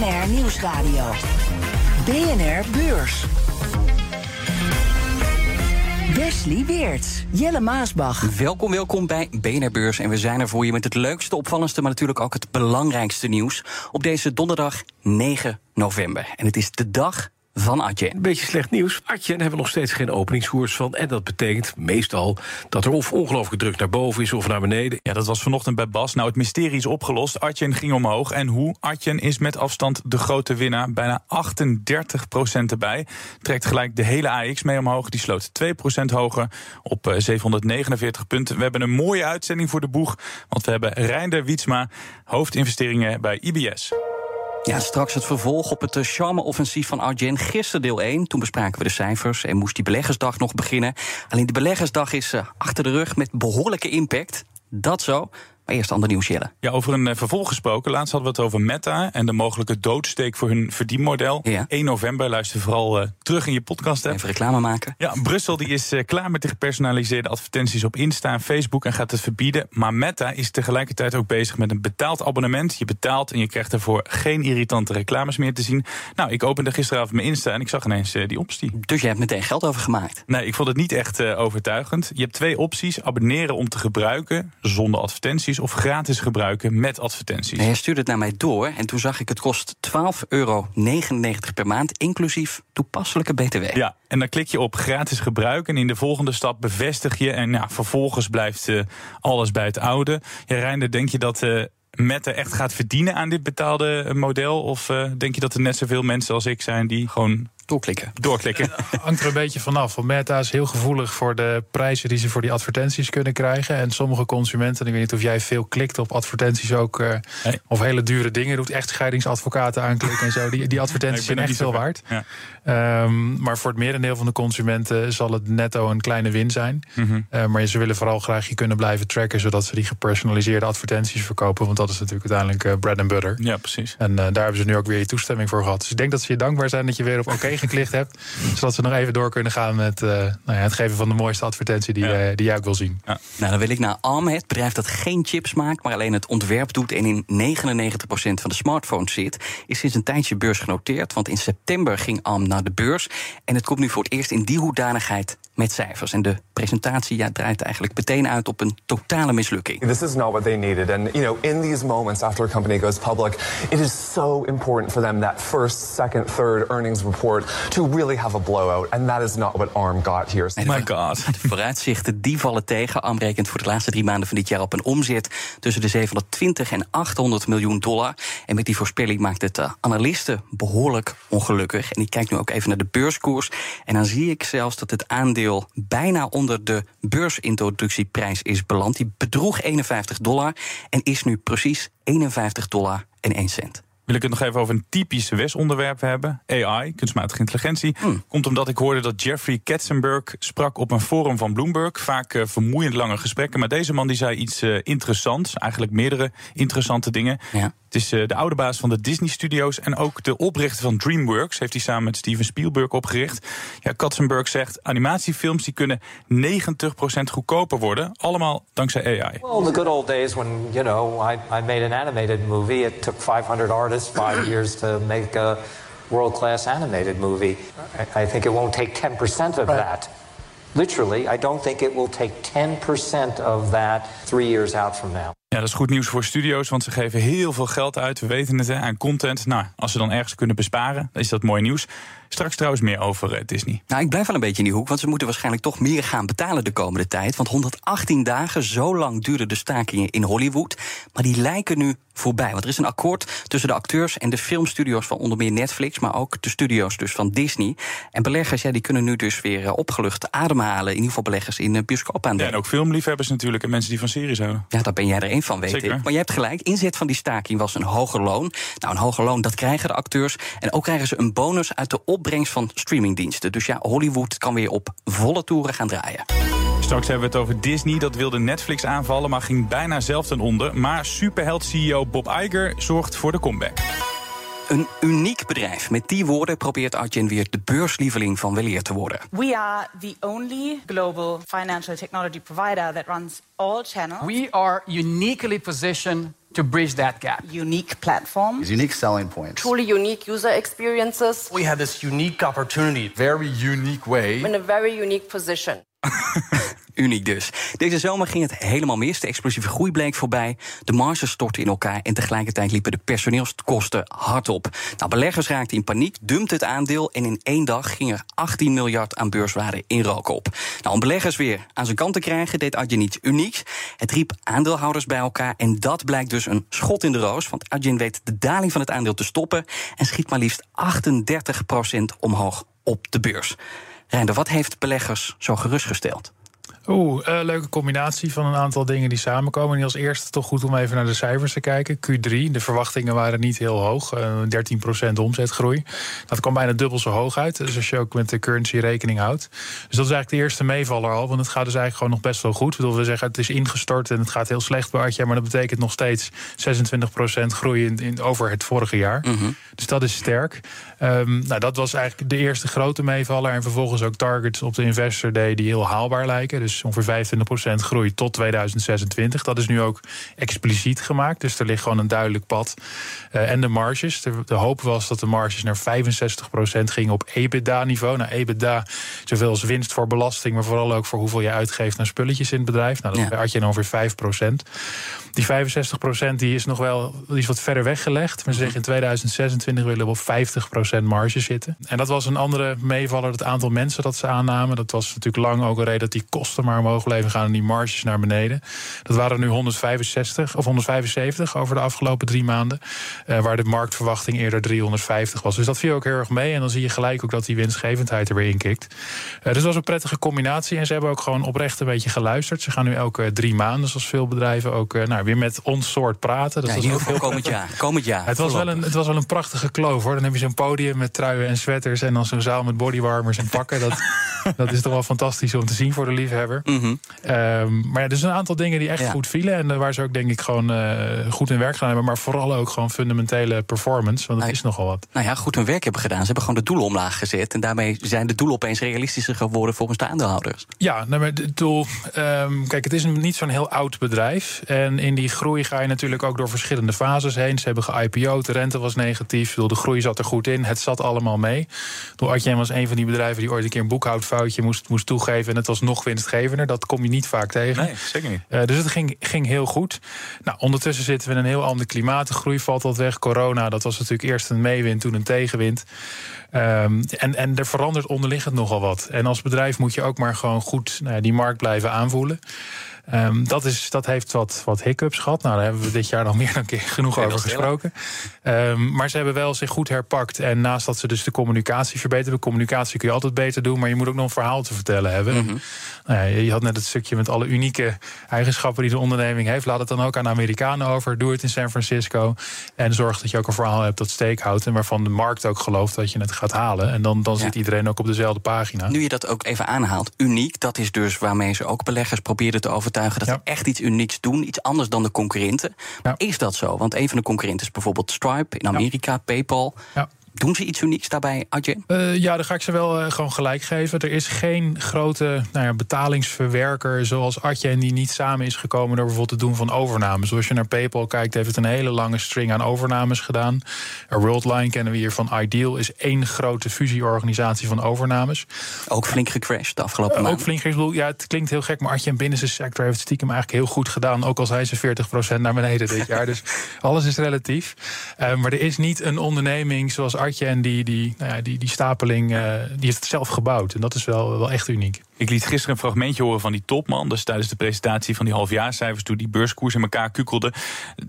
BNR Nieuwsradio. BNR Beurs. Wesley Weert, Jelle Maasbach. Welkom, welkom bij BNR Beurs. En we zijn er voor je met het leukste, opvallendste, maar natuurlijk ook het belangrijkste nieuws. Op deze donderdag 9 november. En het is de dag van Adyen. Een beetje slecht nieuws. Adyen hebben we nog steeds geen openingskoers van. En dat betekent meestal dat er of ongelooflijk druk naar boven is of naar beneden. Ja, dat was vanochtend bij Bas. Nou, het mysterie is opgelost. Adyen ging omhoog. En hoe? Adyen is met afstand de grote winnaar. Bijna 38% erbij. Trekt gelijk de hele AX mee omhoog. Die sloot 2% hoger op 749 punten. We hebben een mooie uitzending voor de boeg. Want we hebben Reinder Wietsma, hoofdinvesteringen bij IBS. Ja, straks het vervolg op het eh, charme-offensief van Arjen. Gisteren deel 1, toen bespraken we de cijfers en moest die beleggersdag nog beginnen. Alleen de beleggersdag is uh, achter de rug met behoorlijke impact. Dat zo. Maar eerst ander nieuws, Jelle. Ja, over een uh, vervolg gesproken. Laatst hadden we het over Meta en de mogelijke doodsteek voor hun verdienmodel. Ja. 1 november, luister vooral uh, terug in je podcast. Hè. Even reclame maken. Ja, Brussel die is uh, klaar met de gepersonaliseerde advertenties op Insta en Facebook en gaat het verbieden. Maar Meta is tegelijkertijd ook bezig met een betaald abonnement. Je betaalt en je krijgt ervoor geen irritante reclames meer te zien. Nou, ik opende gisteravond mijn Insta en ik zag ineens die optie. Dus je hebt meteen geld overgemaakt? Nee, ik vond het niet echt overtuigend. Je hebt twee opties: abonneren om te gebruiken zonder advertenties of gratis gebruiken met advertenties. Hij stuurde het naar mij door en toen zag ik het kost 12,99 euro per maand, inclusief toepasselijke BTW. Ja, en dan klik je op gratis gebruiken en in de volgende stap bevestig je en ja, vervolgens blijft uh, alles bij het oude. Ja, Reinder, denk je dat uh, Meta echt gaat verdienen aan dit betaalde model? Of uh, denk je dat er net zoveel mensen als ik zijn die gewoon doorklikken. Doorklikken. hangt er een beetje vanaf. Want Meta is heel gevoelig voor de prijzen die ze voor die advertenties kunnen krijgen. En sommige consumenten, ik weet niet of jij veel klikt op advertenties ook. Uh, nee. Of hele dure dingen doet, echt scheidingsadvocaten aanklikken en zo. Die, die advertenties zijn echt veel waard. Ja. Um, maar voor het merendeel van de consumenten zal het netto een kleine win zijn. Mm -hmm. uh, maar ze willen vooral graag je kunnen blijven tracken, zodat ze die gepersonaliseerde advertenties verkopen. Want dat is natuurlijk uiteindelijk uh, bread and butter. Ja, precies. En daar hebben ze nu ook weer je toestemming voor gehad. Dus ik denk dat ze je dankbaar zijn dat je weer op oké okay geklikt hebt. Zodat ze nog even door kunnen gaan met uh, nou ja, het geven van de mooiste advertentie die, ja. uh, die jij ook wil zien. Ja. Nou, dan wil ik naar Arm, het bedrijf dat geen chips maakt, maar alleen het ontwerp doet en in 99% van de smartphones zit, is sinds een tijdje beursgenoteerd. Want in september ging Arm naar de beurs. En het komt nu voor het eerst in die hoedanigheid met cijfers. En de presentatie ja, draait eigenlijk meteen uit op een totale mislukking. This is not what they needed. And you know, in these moments after a company goes public, it is so important for them that first, second, third earnings report to really have a blowout. And that is not what ARM got here. Oh my god. De vooruitzichten die vallen tegen. ARM rekent voor de laatste drie maanden van dit jaar op een omzet tussen de 720 en 800 miljoen dollar. En met die voorspelling maakt het uh, analisten behoorlijk ongelukkig. En ik kijk nu ook even naar de beurskoers. En dan zie ik zelfs dat het aandeel bijna onder de beursintroductieprijs is beland. Die bedroeg 51 dollar en is nu precies 51 dollar en 1 cent wil ik het nog even over een typisch WES-onderwerp hebben. AI, kunstmatige intelligentie. Hmm. Komt omdat ik hoorde dat Jeffrey Katzenberg sprak op een forum van Bloomberg. Vaak uh, vermoeiend lange gesprekken. Maar deze man die zei iets uh, interessants. Eigenlijk meerdere interessante dingen. Ja. Het is uh, de oude baas van de Disney-studios. En ook de oprichter van DreamWorks. Heeft hij samen met Steven Spielberg opgericht. Ja, Katzenberg zegt animatiefilms die kunnen 90% goedkoper worden. Allemaal dankzij AI. Well, the good old days when, you know, I, I made an animated movie. It took 500 artists five years to make a world-class animated movie. I, I, think it won't take 10% of right. that. Literally, I don't think it will take 10% of that three years out from now. Ja, dat is goed nieuws voor studio's, want ze geven heel veel geld uit. We weten het, hè, aan content. Nou, als ze dan ergens kunnen besparen, dan is dat mooi nieuws. Straks trouwens meer over uh, Disney. Nou, ik blijf wel een beetje in die hoek, want ze moeten waarschijnlijk toch meer gaan betalen de komende tijd. Want 118 dagen, zo lang duurden de stakingen in Hollywood. Maar die lijken nu voorbij. Want er is een akkoord tussen de acteurs en de filmstudio's van onder meer Netflix, maar ook de studio's dus van Disney. En beleggers, ja, die kunnen nu dus weer uh, opgelucht ademhalen. In ieder geval beleggers in uh, bioscoopaandelen. Ja, en ook filmliefhebbers natuurlijk en mensen die van series houden. Ja, daar ben jij er één van, weet Zeker. ik. Maar je hebt gelijk, inzet van die staking was een hoger loon. Nou, een hoger loon, dat krijgen de acteurs. En ook krijgen ze een bonus uit de opbrengst van streamingdiensten. Dus ja, Hollywood kan weer op volle toeren gaan draaien. Straks hebben we het over Disney. Dat wilde Netflix aanvallen, maar ging bijna zelf ten onder. Maar superheld-CEO Bob Iger zorgt voor de comeback. Een uniek bedrijf. Met die woorden probeert Arjen weer de beurslieveling van weleer te worden. We are the only global financial technology provider that runs all channels. We are uniquely positioned to bridge that gap. Unique platform. Unique selling points. Truly unique user experiences. We have this unique opportunity, very unique way. In a very unique position. Uniek dus. Deze zomer ging het helemaal mis. De explosieve groei bleek voorbij. De marges stortten in elkaar. En tegelijkertijd liepen de personeelskosten hard op. Nou, beleggers raakten in paniek, dumpten het aandeel. En in één dag ging er 18 miljard aan beurswaarde in rook op. Nou, om beleggers weer aan zijn kant te krijgen, deed Adyen iets unieks. Het riep aandeelhouders bij elkaar. En dat blijkt dus een schot in de roos. Want Adyen weet de daling van het aandeel te stoppen. En schiet maar liefst 38% omhoog op de beurs. Reinder, wat heeft beleggers zo gerustgesteld? Oeh, uh, leuke combinatie van een aantal dingen die samenkomen. En als eerste toch goed om even naar de cijfers te kijken. Q3, de verwachtingen waren niet heel hoog. Uh, 13% omzetgroei. Dat kwam bijna dubbel zo hoog uit. Dus als je ook met de currency rekening houdt. Dus dat is eigenlijk de eerste meevaller al. Want het gaat dus eigenlijk gewoon nog best wel goed. Ik bedoel, we zeggen het is ingestort en het gaat heel slecht bij Artje. Maar dat betekent nog steeds 26% groei in, in, over het vorige jaar. Mm -hmm. Dus dat is sterk. Um, nou, dat was eigenlijk de eerste grote meevaller. En vervolgens ook targets op de Investor Day die heel haalbaar lijken. Dus ongeveer 25% groei tot 2026. Dat is nu ook expliciet gemaakt. Dus er ligt gewoon een duidelijk pad. Uh, en de marges. De, de, hoop was dat de marges naar 65% gingen op EBITDA-niveau. Nou, EBITDA, zoveel als winst voor belasting, maar vooral ook voor hoeveel je uitgeeft aan spulletjes in het bedrijf. Nou, dat ja. had je ongeveer 5%. Die 65% die is nog wel die is wat verder weggelegd. Maar ze zeggen in 2026 willen we op 50% marge zitten. En dat was een andere meevaller, het aantal mensen dat ze aannamen. Dat was natuurlijk lang ook een reden dat die kosten maar omhoog bleven gaan en die marges naar beneden. Dat waren nu 165 of 175 over de afgelopen drie maanden. Uh, waar de marktverwachting eerder 350 was. Dus dat viel ook heel erg mee. En dan zie je gelijk ook dat die winstgevendheid er weer in kikt. Uh, dus dat was een prettige combinatie. En ze hebben ook gewoon oprecht een beetje geluisterd. Ze gaan nu elke drie maanden, zoals veel bedrijven, ook uh, nou, weer met ons soort praten. Dat ja, was geval komend jaar. Komend jaar. Het was, wel een, het was wel een prachtige kloof hoor. Dan heb je zo'n podium met truien en sweaters. En dan zo'n zaal met bodywarmers en pakken. Dat, dat is toch wel fantastisch om te zien voor de liefhebber. Mm -hmm. um, maar ja, er zijn een aantal dingen die echt ja. goed vielen. En waar ze ook denk ik gewoon uh, goed hun werk gedaan hebben. Maar vooral ook gewoon fundamentele performance. Want dat nou, is nogal wat. Nou ja, goed hun werk hebben gedaan. Ze hebben gewoon de doelen omlaag gezet. En daarmee zijn de doelen opeens realistischer geworden volgens de aandeelhouders. Ja, nou, maar het doel. Um, kijk, het is niet zo'n heel oud bedrijf. En in die groei ga je natuurlijk ook door verschillende fases heen. Ze hebben ge-IPO'd, de rente was negatief. De groei zat er goed in. Het zat allemaal mee. Adyen was een van die bedrijven die ooit een keer een boekhoudfoutje moest, moest toegeven. En het was nog Dat kom je niet vaak tegen. Nee, zeker niet. Uh, dus het ging, ging heel goed. Nou, ondertussen zitten we in een heel ander klimaat. De groei valt wat weg. Corona, dat was natuurlijk eerst een meewind, toen een tegenwind. Um, en, en er verandert onderliggend nogal wat. En als bedrijf moet je ook maar gewoon goed nou ja, die markt blijven aanvoelen. Um, dat, is, dat heeft wat, wat hiccups gehad. Nou, daar hebben we dit jaar nog meer dan keer genoeg over gesproken. Um, maar ze hebben wel zich goed herpakt. En naast dat ze dus de communicatie verbeteren. Communicatie kun je altijd beter doen. Maar je moet ook nog een verhaal te vertellen hebben. Mm -hmm. nou ja, je had net het stukje met alle unieke eigenschappen die de onderneming heeft. Laat het dan ook aan de Amerikanen over. Doe het in San Francisco. En zorg dat je ook een verhaal hebt dat steek houdt. En waarvan de markt ook gelooft dat je het gaat halen. En dan, dan ja. zit iedereen ook op dezelfde pagina. Nu je dat ook even aanhaalt. Uniek, dat is dus waarmee ze ook beleggers probeerden te overtuigen dat ja. ze echt iets unieks doen, iets anders dan de concurrenten. Ja. Is dat zo? Want een van de concurrenten is bijvoorbeeld Stripe in Amerika, ja. PayPal. Doen ze iets unieks daarbij, Adyen? Uh, ja, dan ga ik ze wel uh, gewoon gelijk geven. Er is geen grote nou ja, betalingsverwerker zoals Adyen die niet samen is gekomen door bijvoorbeeld het doen van overnames. Zoals je naar PayPal kijkt, heeft het een hele lange string aan overnames gedaan. Worldline kennen we hier van Ideal, is één grote fusieorganisatie van overnames. Ook flink gecrashed de afgelopen uh. Ook flink gecrashed. Ja, het klinkt heel gek, maar Adyen binnen zijn sector heeft het stiekem eigenlijk heel goed gedaan. Ook al zei ze 40% naar beneden dit jaar. Dus alles is relatief. Maar er is niet een onderneming zoals Artje en die, die, nou ja, die, die stapeling, uh, die heeft het zelf gebouwd. En dat is wel, wel echt uniek. Ik liet gisteren een fragmentje horen van die topman. Dus tijdens de presentatie van die halfjaarcijfers, toen die beurskoers in elkaar kukelde.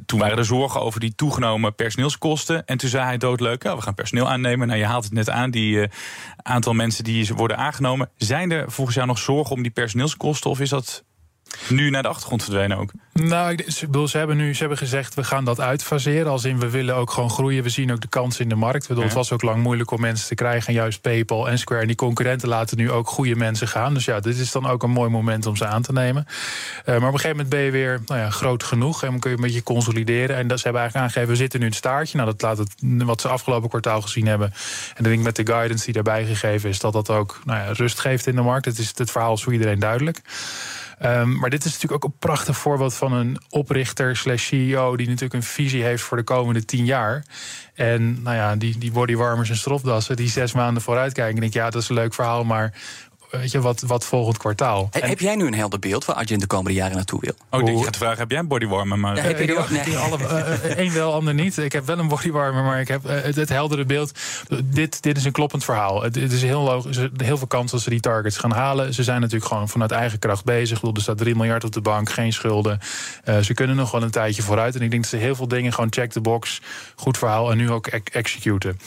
Toen waren er zorgen over die toegenomen personeelskosten. En toen zei hij doodleuk: ja, we gaan personeel aannemen. Nou, je haalt het net aan, die uh, aantal mensen die worden aangenomen. Zijn er volgens jou nog zorgen om die personeelskosten? Of is dat nu naar de achtergrond verdwenen ook? Nou, ik bedoel, ze hebben nu ze hebben gezegd, we gaan dat uitfaseren. Als in, we willen ook gewoon groeien. We zien ook de kans in de markt. Bedoel, Het was ook lang moeilijk om mensen te krijgen. En juist PayPal en Square en die concurrenten laten nu ook goede mensen gaan. Dus ja, dit is dan ook een mooi moment om ze aan te nemen. Uh, maar op een gegeven moment ben je weer nou ja, groot genoeg. En dan kun je een beetje consolideren. En dat, ze hebben eigenlijk aangegeven, we zitten nu in het staartje. Nou, dat laat het, wat ze afgelopen kwartaal gezien hebben. En dan denk ik met de guidance die daarbij gegeven is... dat dat ook nou ja, rust geeft in de markt. Het, is, het verhaal is voor iedereen duidelijk. Um, maar dit is natuurlijk ook een prachtig voorbeeld van een oprichter slash CEO die natuurlijk een visie heeft voor de komende tien jaar. En nou ja, die, die bodywarmers en stropdassen die zes maanden vooruit kijken. En denk ja, dat is een leuk verhaal, maar weet je, wat, wat volgend kwartaal. heb jij nu een helder beeld waar Arjen de komende jaren naartoe wil? Oh, ik denk je gaat vragen, heb jij een bodywarmer? Maar... Ja, heb je die ook? Nee. Alle, uh, Eén wel, ander niet. Ik heb wel een bodywarmer, maar ik heb uh, het, het, heldere beeld. Dit, dit is een kloppend verhaal. Het, het, is heel logisch, heel veel kans dat ze die targets gaan halen. Ze zijn natuurlijk gewoon vanuit eigen kracht bezig. Er staat 3 miljard op de bank, geen schulden. Uh, ze kunnen nog wel een tijdje vooruit. En ik denk dat ze heel veel dingen gewoon check the box, goed verhaal en nu ook executen.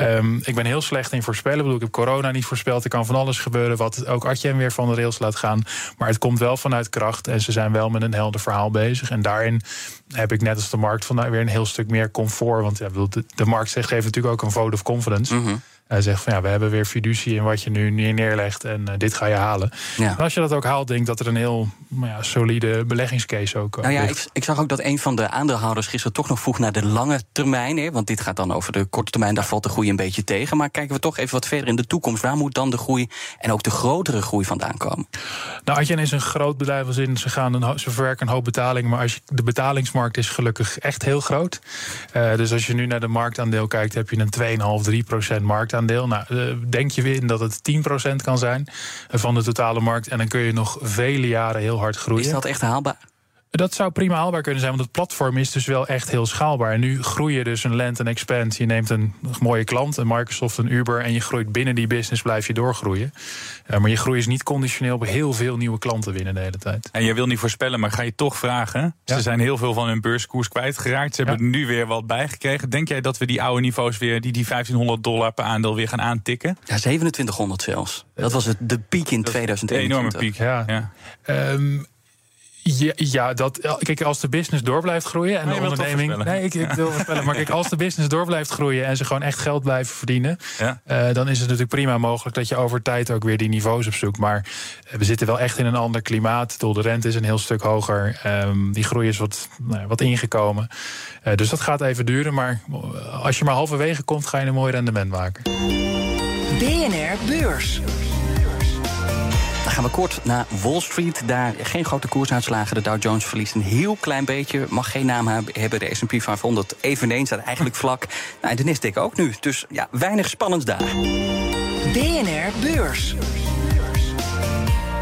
Um, ik ben heel slecht in voorspellen. Ik, bedoel, ik heb corona niet voorspeld. Er kan van alles gebeuren wat ook Atje weer van de rails laat gaan. Maar het komt wel vanuit kracht en ze zijn wel met een helder verhaal bezig. En daarin heb ik net als de markt vandaag weer een heel stuk meer comfort. Want ja, de, de markt geeft natuurlijk ook een vote of confidence. Mm hij zegt van ja, we hebben weer fiducie in wat je nu neerlegt en uh, dit ga je halen. Ja. En als je dat ook haalt, denk ik dat er een heel nou ja, solide beleggingscase ook. Nou ja, ik, ik, zag ook dat een van de aandeelhouders gisteren toch nog vroeg naar de lange termijn. Hè, want dit gaat dan over de korte termijn, daar valt de groei een beetje tegen. Maar kijken we toch even wat verder in de toekomst. Waar moet dan de groei en ook de grotere groei vandaan komen? Nou, Adyen is een groot bedrijf als in ze, gaan een, ze verwerken een hoop betalingen. Maar als je, de betalingsmarkt is gelukkig echt heel groot. Uh, dus als je nu naar de marktaandeel kijkt, heb je een 2,5, 3 procent marktaandeel aandeel. Nou, uh, denk je weer dat het 10% kan zijn van de totale markt. En dan kun je nog vele jaren heel hard groeien. Is dat echt haalbaar? Dat zou prima haalbaar kunnen zijn, want het platform is dus wel echt heel schaalbaar. En nu groei je dus een land en expand. Je neemt een mooie klant, een Microsoft, een Uber, en je groeit binnen die business, blijf je doorgroeien. Uh, maar je groei is niet conditioneel op heel veel nieuwe klanten winnen de hele tijd. En je wil niet voorspellen, maar ga je toch vragen? Ja. Ze zijn heel veel van hun beurskoers kwijtgeraakt. Ze hebben er nu weer wat bijgekregen. Denk jij dat we die oude niveaus weer, die, die 1500 dollar per aandeel weer gaan aantikken? Ja, 2700 zelfs. Dat was het, de piek in 2021. Een enorme piek, ja. ja. Um, ja, ja, dat, kijk, als de business door blijft groeien en nee, de onderneming. Nee, ik, ik wil voorspellen. maar kijk, als de business door blijft groeien en ze gewoon echt geld blijven verdienen, ja. uh, dan is het natuurlijk prima mogelijk dat je over tijd ook weer die niveaus opzoekt. Maar we zitten wel echt in een ander klimaat. De rente is een heel stuk hoger. Um, die groei is wat, nou, wat ingekomen. Uh, dus dat gaat even duren. Maar als je maar halverwege komt, ga je een mooi rendement maken. BNR Beurs. Gaan we kort naar Wall Street. Daar geen grote koersuitslagen. De Dow Jones verliest een heel klein beetje. Mag geen naam hebben. De S&P 500 eveneens staat eigenlijk vlak. Nou, en de Nasdaq ook nu. Dus ja, weinig spannends daar. BNR Beurs.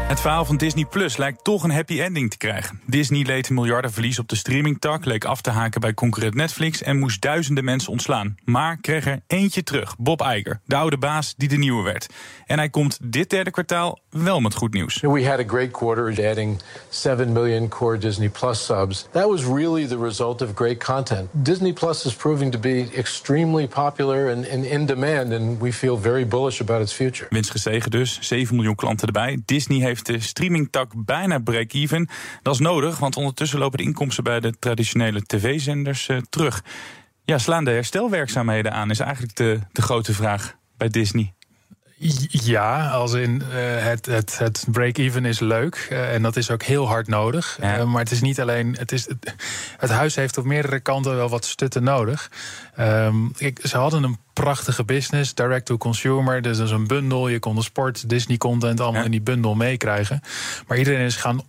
Het verhaal van Disney Plus lijkt toch een happy ending te krijgen. Disney leed een miljardenverlies op de streamingtak, leek af te haken bij concurrent Netflix en moest duizenden mensen ontslaan. Maar kreeg er eentje terug, Bob Iger, de oude baas die de nieuwe werd. En hij komt dit derde kwartaal wel met goed nieuws. We had a great quarter adding 7 million core Disney Plus subs. That was really the result of great content. Disney Plus is proving to be extremely popular and, and in demand and we feel very bullish about its future. Winst gestegen dus, 7 miljoen klanten erbij. Disney heeft de streamingtak bijna break-even. Dat is nodig, want ondertussen lopen de inkomsten bij de traditionele tv-zenders uh, terug. Ja, slaan de herstelwerkzaamheden aan, is eigenlijk de, de grote vraag bij Disney. Ja, als in uh, het, het, het break-even is leuk. Uh, en dat is ook heel hard nodig. Ja. Uh, maar het is niet alleen. Het, is, het, het, huis heeft op meerdere kanten wel wat stutten nodig. Um, ik, ze hadden een prachtige business, direct to consumer. Dus dat is een bundel. Je kon de sport, Disney content allemaal in die bundel meekrijgen. Maar iedereen is gaan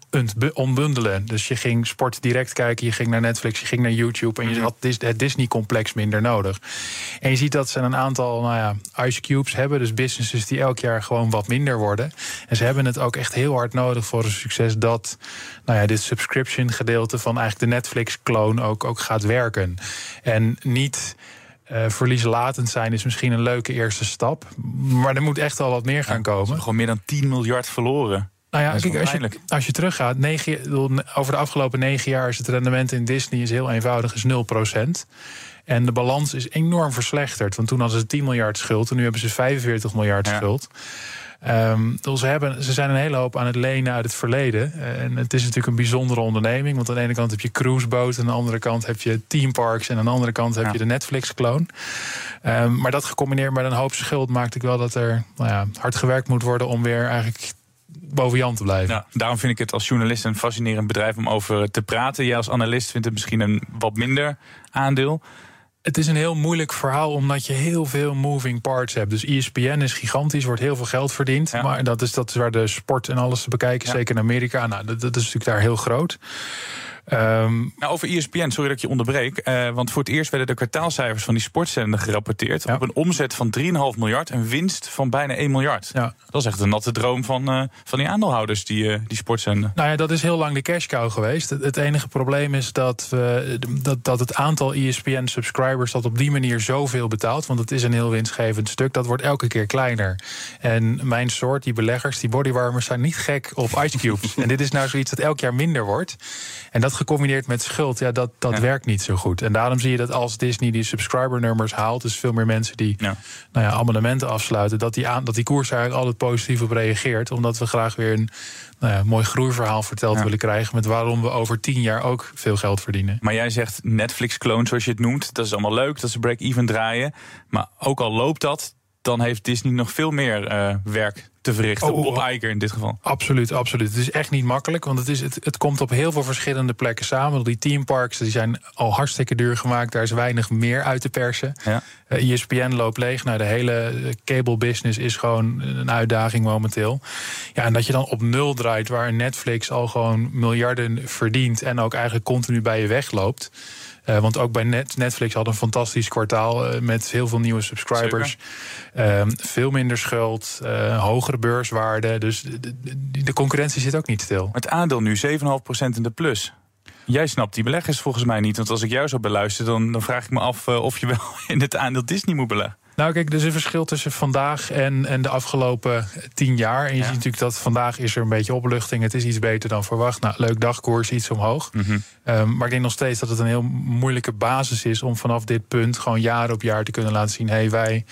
onbundelen. Dus je ging sport direct kijken, je ging naar Netflix, je ging naar YouTube en je mhm. had het Disney complex minder nodig. En je ziet dat ze een aantal nou ja, ice cubes hebben, dus businesses die elk jaar gewoon wat minder worden. En ze hebben het ook echt heel hard nodig voor een succes dat nou ja, dit subscription gedeelte van eigenlijk de Netflix clone ook, ook gaat werken. En niet Uh, verlieslatend zijn is misschien een leuke eerste stap. Maar er moet echt wel wat meer gaan komen. Gewoon meer dan 10 miljard verloren. Nou ja, kijk, als, je, als je teruggaat, negen, over de afgelopen negen jaar is het rendement in Disney is heel eenvoudig, is 0%. En de balans is enorm verslechterd. Want toen hadden ze 10 miljard schuld en nu hebben ze 45 miljard schuld. Um, ze, hebben, ze zijn een hele hoop aan het lenen uit het verleden. En het is natuurlijk een bijzondere onderneming. Want aan de ene kant heb je cruiseboot, aan de andere kant heb je teamparks... en aan de andere kant heb je de Netflix-kloon. Um, maar dat gecombineerd met een hoop schuld maakt ik wel dat er nou ja, hard gewerkt moet worden... om weer eigenlijk boven Jan te blijven. Ja, daarom vind ik het als journalist een fascinerend bedrijf om over te praten. Jij als analist vindt het misschien een wat minder aandeel het is een heel moeilijk verhaal omdat je heel veel moving parts hebt. Dus ESPN is gigantisch, wordt heel veel geld verdiend. Maar dat is, dat is waar de sport en alles te bekijken, zeker in Amerika. Nou, dat, dat is natuurlijk daar heel groot. Um, nou, over ESPN, sorry dat ik je onderbreek. Uh, want voor het eerst werden de kwartaalcijfers van die sportzender gerapporteerd. Op een omzet van 3,5 miljard en winst van bijna 1 miljard. Ja. Dat is echt een natte droom van, uh, van die aandeelhouders, die, uh, die sportzender. Nou ja, dat is heel lang de cash cow geweest. Het, enige probleem is dat, dat, dat het aantal ESPN-subscribers dat op die manier zoveel betaalt. Want het is een heel winstgevend stuk. Dat wordt elke keer kleiner. En mijn soort, die beleggers, die bodywarmers, zijn niet gek op ice cubes. en dit is nou zoiets dat elk jaar minder wordt. En dat gecombineerd met schuld, ja, dat, dat werkt niet zo goed. En daarom zie je dat als Disney die subscriber-nummers haalt, dus veel meer mensen die ja. Nou ja, abonnementen afsluiten, dat die, aan, dat die koers eigenlijk altijd positief op reageert. Omdat we graag weer een nou ja, mooi groeiverhaal verteld willen krijgen. Met waarom we over tien jaar ook veel geld verdienen. Maar jij zegt Netflix-kloon, zoals je het noemt. Dat is allemaal leuk, dat ze break-even draaien. Maar ook al loopt dat, dan heeft Disney nog veel meer uh, werk te verrichten. Oh, op oh. Iger in dit geval. Absoluut, absoluut. Het is echt niet makkelijk, want het, is, het, het komt op heel veel verschillende plekken samen. Die teamparks die zijn al hartstikke duur gemaakt. Daar is weinig meer uit te persen. Ja. Uh, eh, ESPN loopt leeg. Nou, de hele eh, cable business is gewoon een uitdaging momenteel. Ja, en dat je dan op nul draait, waar Netflix al gewoon miljarden verdient en ook eigenlijk continu bij je wegloopt. Uh, want ook bij Netflix had een fantastisch kwartaal uh, met heel veel nieuwe subscribers. Uh, veel minder schuld, uh, hogere beurswaarde. Dus de, de, de, concurrentie zit ook niet stil. Het aandeel nu 7,5% in de plus. Jij snapt die beleggers volgens mij niet. Want als ik jou zou beluisteren, dan, dan vraag ik me af of je wel in het aandeel Disney moet beleggen. Nou, kijk, er is een verschil tussen vandaag en, en de afgelopen tien jaar. En je ziet natuurlijk dat vandaag is er een beetje opluchting. Het is iets beter dan verwacht. Nou, leuk dagkoers, iets omhoog. Mm maar ik denk nog steeds dat het een heel moeilijke basis is om vanaf dit punt gewoon jaar op jaar te kunnen laten zien: hé, hey, wij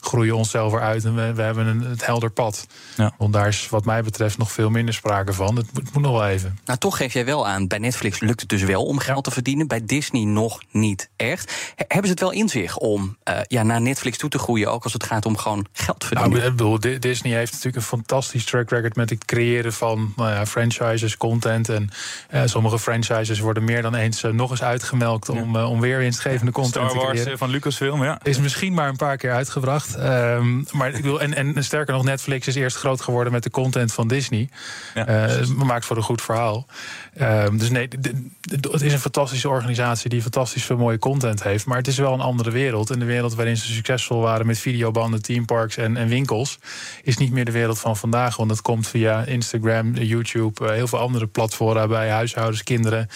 groeien onszelf eruit en we, we hebben een, het helder pad. Ja. Want daar is wat mij betreft nog veel minder sprake van. Het moet, moet, nog wel even. Nou, toch geef jij wel aan, bij Netflix lukt het dus wel om geld te verdienen. Bij Disney nog niet echt. Hebben ze het wel in zich om uh, ja, naar Netflix toe te groeien, ook als het gaat om gewoon geld te verdienen? Nou, ik bedoel, Disney heeft natuurlijk een fantastisch track record met het creëren van nou ja, franchises, content. En uh, sommige franchises worden meer dan eens uh, nog eens uitgemelkt om, om weer winstgevende content Star Wars, te creëren. van Lucasfilm, ja. Is misschien maar een paar keer uitgebracht. Um, maar ik bedoel, en, en sterker nog, Netflix is eerst groot geworden met de content van Disney. Ja, uh, maakt voor een goed verhaal. Um, dus nee, het is een fantastische organisatie die fantastisch veel mooie content heeft. Maar het is wel een andere wereld. En de wereld waarin ze succesvol waren met videobanden, teamparks en, en winkels, is niet meer de wereld van vandaag. Want dat komt via Instagram, YouTube, uh, heel veel andere platformen bij huishoudens, kinderen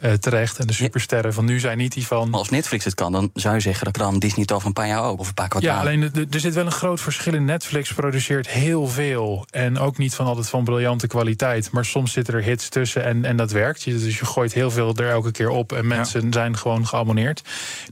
uh, terecht. En de supersterren van nu zijn niet die van. Maar als Netflix het kan, dan zou je zeggen dat dan Disney het over een paar jaar ook, of een paar kwartaal. Ja, alleen er zit wel een groot verschil in. Netflix produceert heel veel. En ook niet van altijd van briljante kwaliteit. Maar soms zitten er hits tussen en, en dat werkt. Dus je gooit heel veel er elke keer op. En mensen zijn gewoon geabonneerd.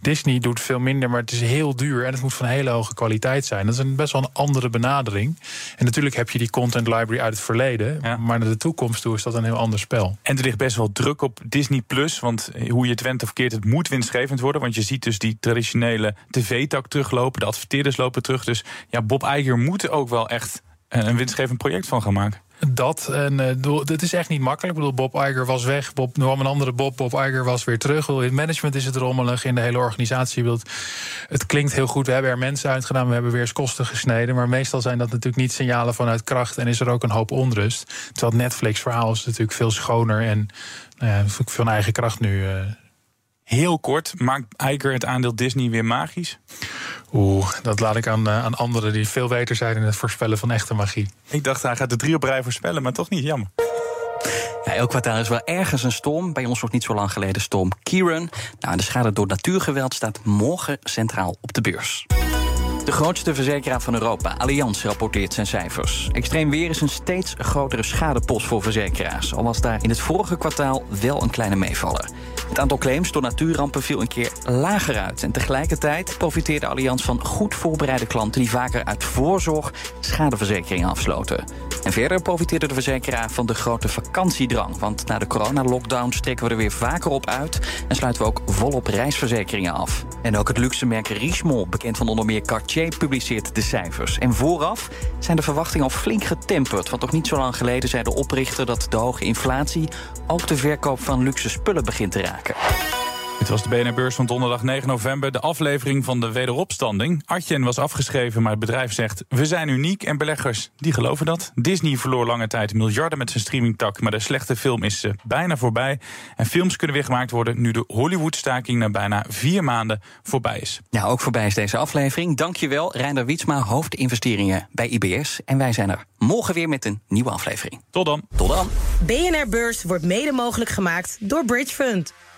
Disney doet veel minder, maar het is heel duur. En het moet van hele hoge kwaliteit zijn. Dat is een best wel een andere benadering. En natuurlijk heb je die content library uit het verleden. Maar naar de toekomst toe is dat een heel ander spel. En er ligt best wel druk op Disney Plus. Want hoe je het went of keert, het moet winstgevend worden. Want je ziet dus die traditionele tv-tak teruglopen. De adverteerders lopen terug. Dus ja, Bob Iger moet er ook wel echt een winstgevend project van gaan maken. Dat, en uh, het is echt niet makkelijk. Ik bedoel, Bob Iger was weg, Bob, kwam een andere Bob, Bob Iger was weer terug. In het management is het rommelig, in de hele organisatie. Het klinkt heel goed, we hebben er mensen uitgedaan, we hebben weer eens kosten gesneden. Maar meestal zijn dat natuurlijk niet signalen vanuit kracht en is er ook een hoop onrust. Terwijl Netflix-verhaal is natuurlijk veel schoner en nou veel eigen kracht nu. Uh, Heel kort, maakt Iger het aandeel Disney weer magisch? Oeh, dat laat ik aan, uh, aan anderen die veel beter zijn in het voorspellen van echte magie. Ik dacht, hij gaat de drie op rij voorspellen, maar toch niet, jammer. Ja, elk kwartaal is wel ergens een storm. Bij ons nog niet zo lang geleden storm Kieran. Nou, de schade door natuurgeweld staat morgen centraal op de beurs. De grootste verzekeraar van Europa, Allianz, rapporteert zijn cijfers. Extreem weer is een steeds grotere schadepost voor verzekeraars. Al was daar in het vorige kwartaal wel een kleine meevaller. Het aantal claims door natuurrampen viel een keer lager uit. En tegelijkertijd profiteerde Allianz van goed voorbereide klanten... die vaker uit voorzorg schadeverzekeringen afsloten. En verder profiteerde de verzekeraar van de grote vakantiedrang. Want na de coronalockdown trekken we er weer vaker op uit... en sluiten we ook volop reisverzekeringen af. En ook het luxe merk Richemont, bekend van onder meer Cartier... publiceert de cijfers. En vooraf zijn de verwachtingen al flink getemperd. Want nog niet zo lang geleden zei de oprichter... dat de hoge inflatie ook de verkoop van luxe spullen begint te raken. Dit was de BNR-beurs van donderdag 9 november. De aflevering van de wederopstanding. Artjen was afgeschreven, maar het bedrijf zegt... we zijn uniek en beleggers, die geloven dat. Disney verloor lange tijd miljarden met zijn streamingtak... maar de slechte film is uh, bijna voorbij. En films kunnen weer gemaakt worden... nu de Hollywood-staking na bijna vier maanden voorbij is. Ja, ook voorbij is deze aflevering. Dankjewel, Reinder Wietsma, hoofdinvesteringen bij IBS. En wij zijn er morgen weer met een nieuwe aflevering. Tot dan. Tot dan. BNR Beurs wordt mede mogelijk gemaakt door Bridge Fund.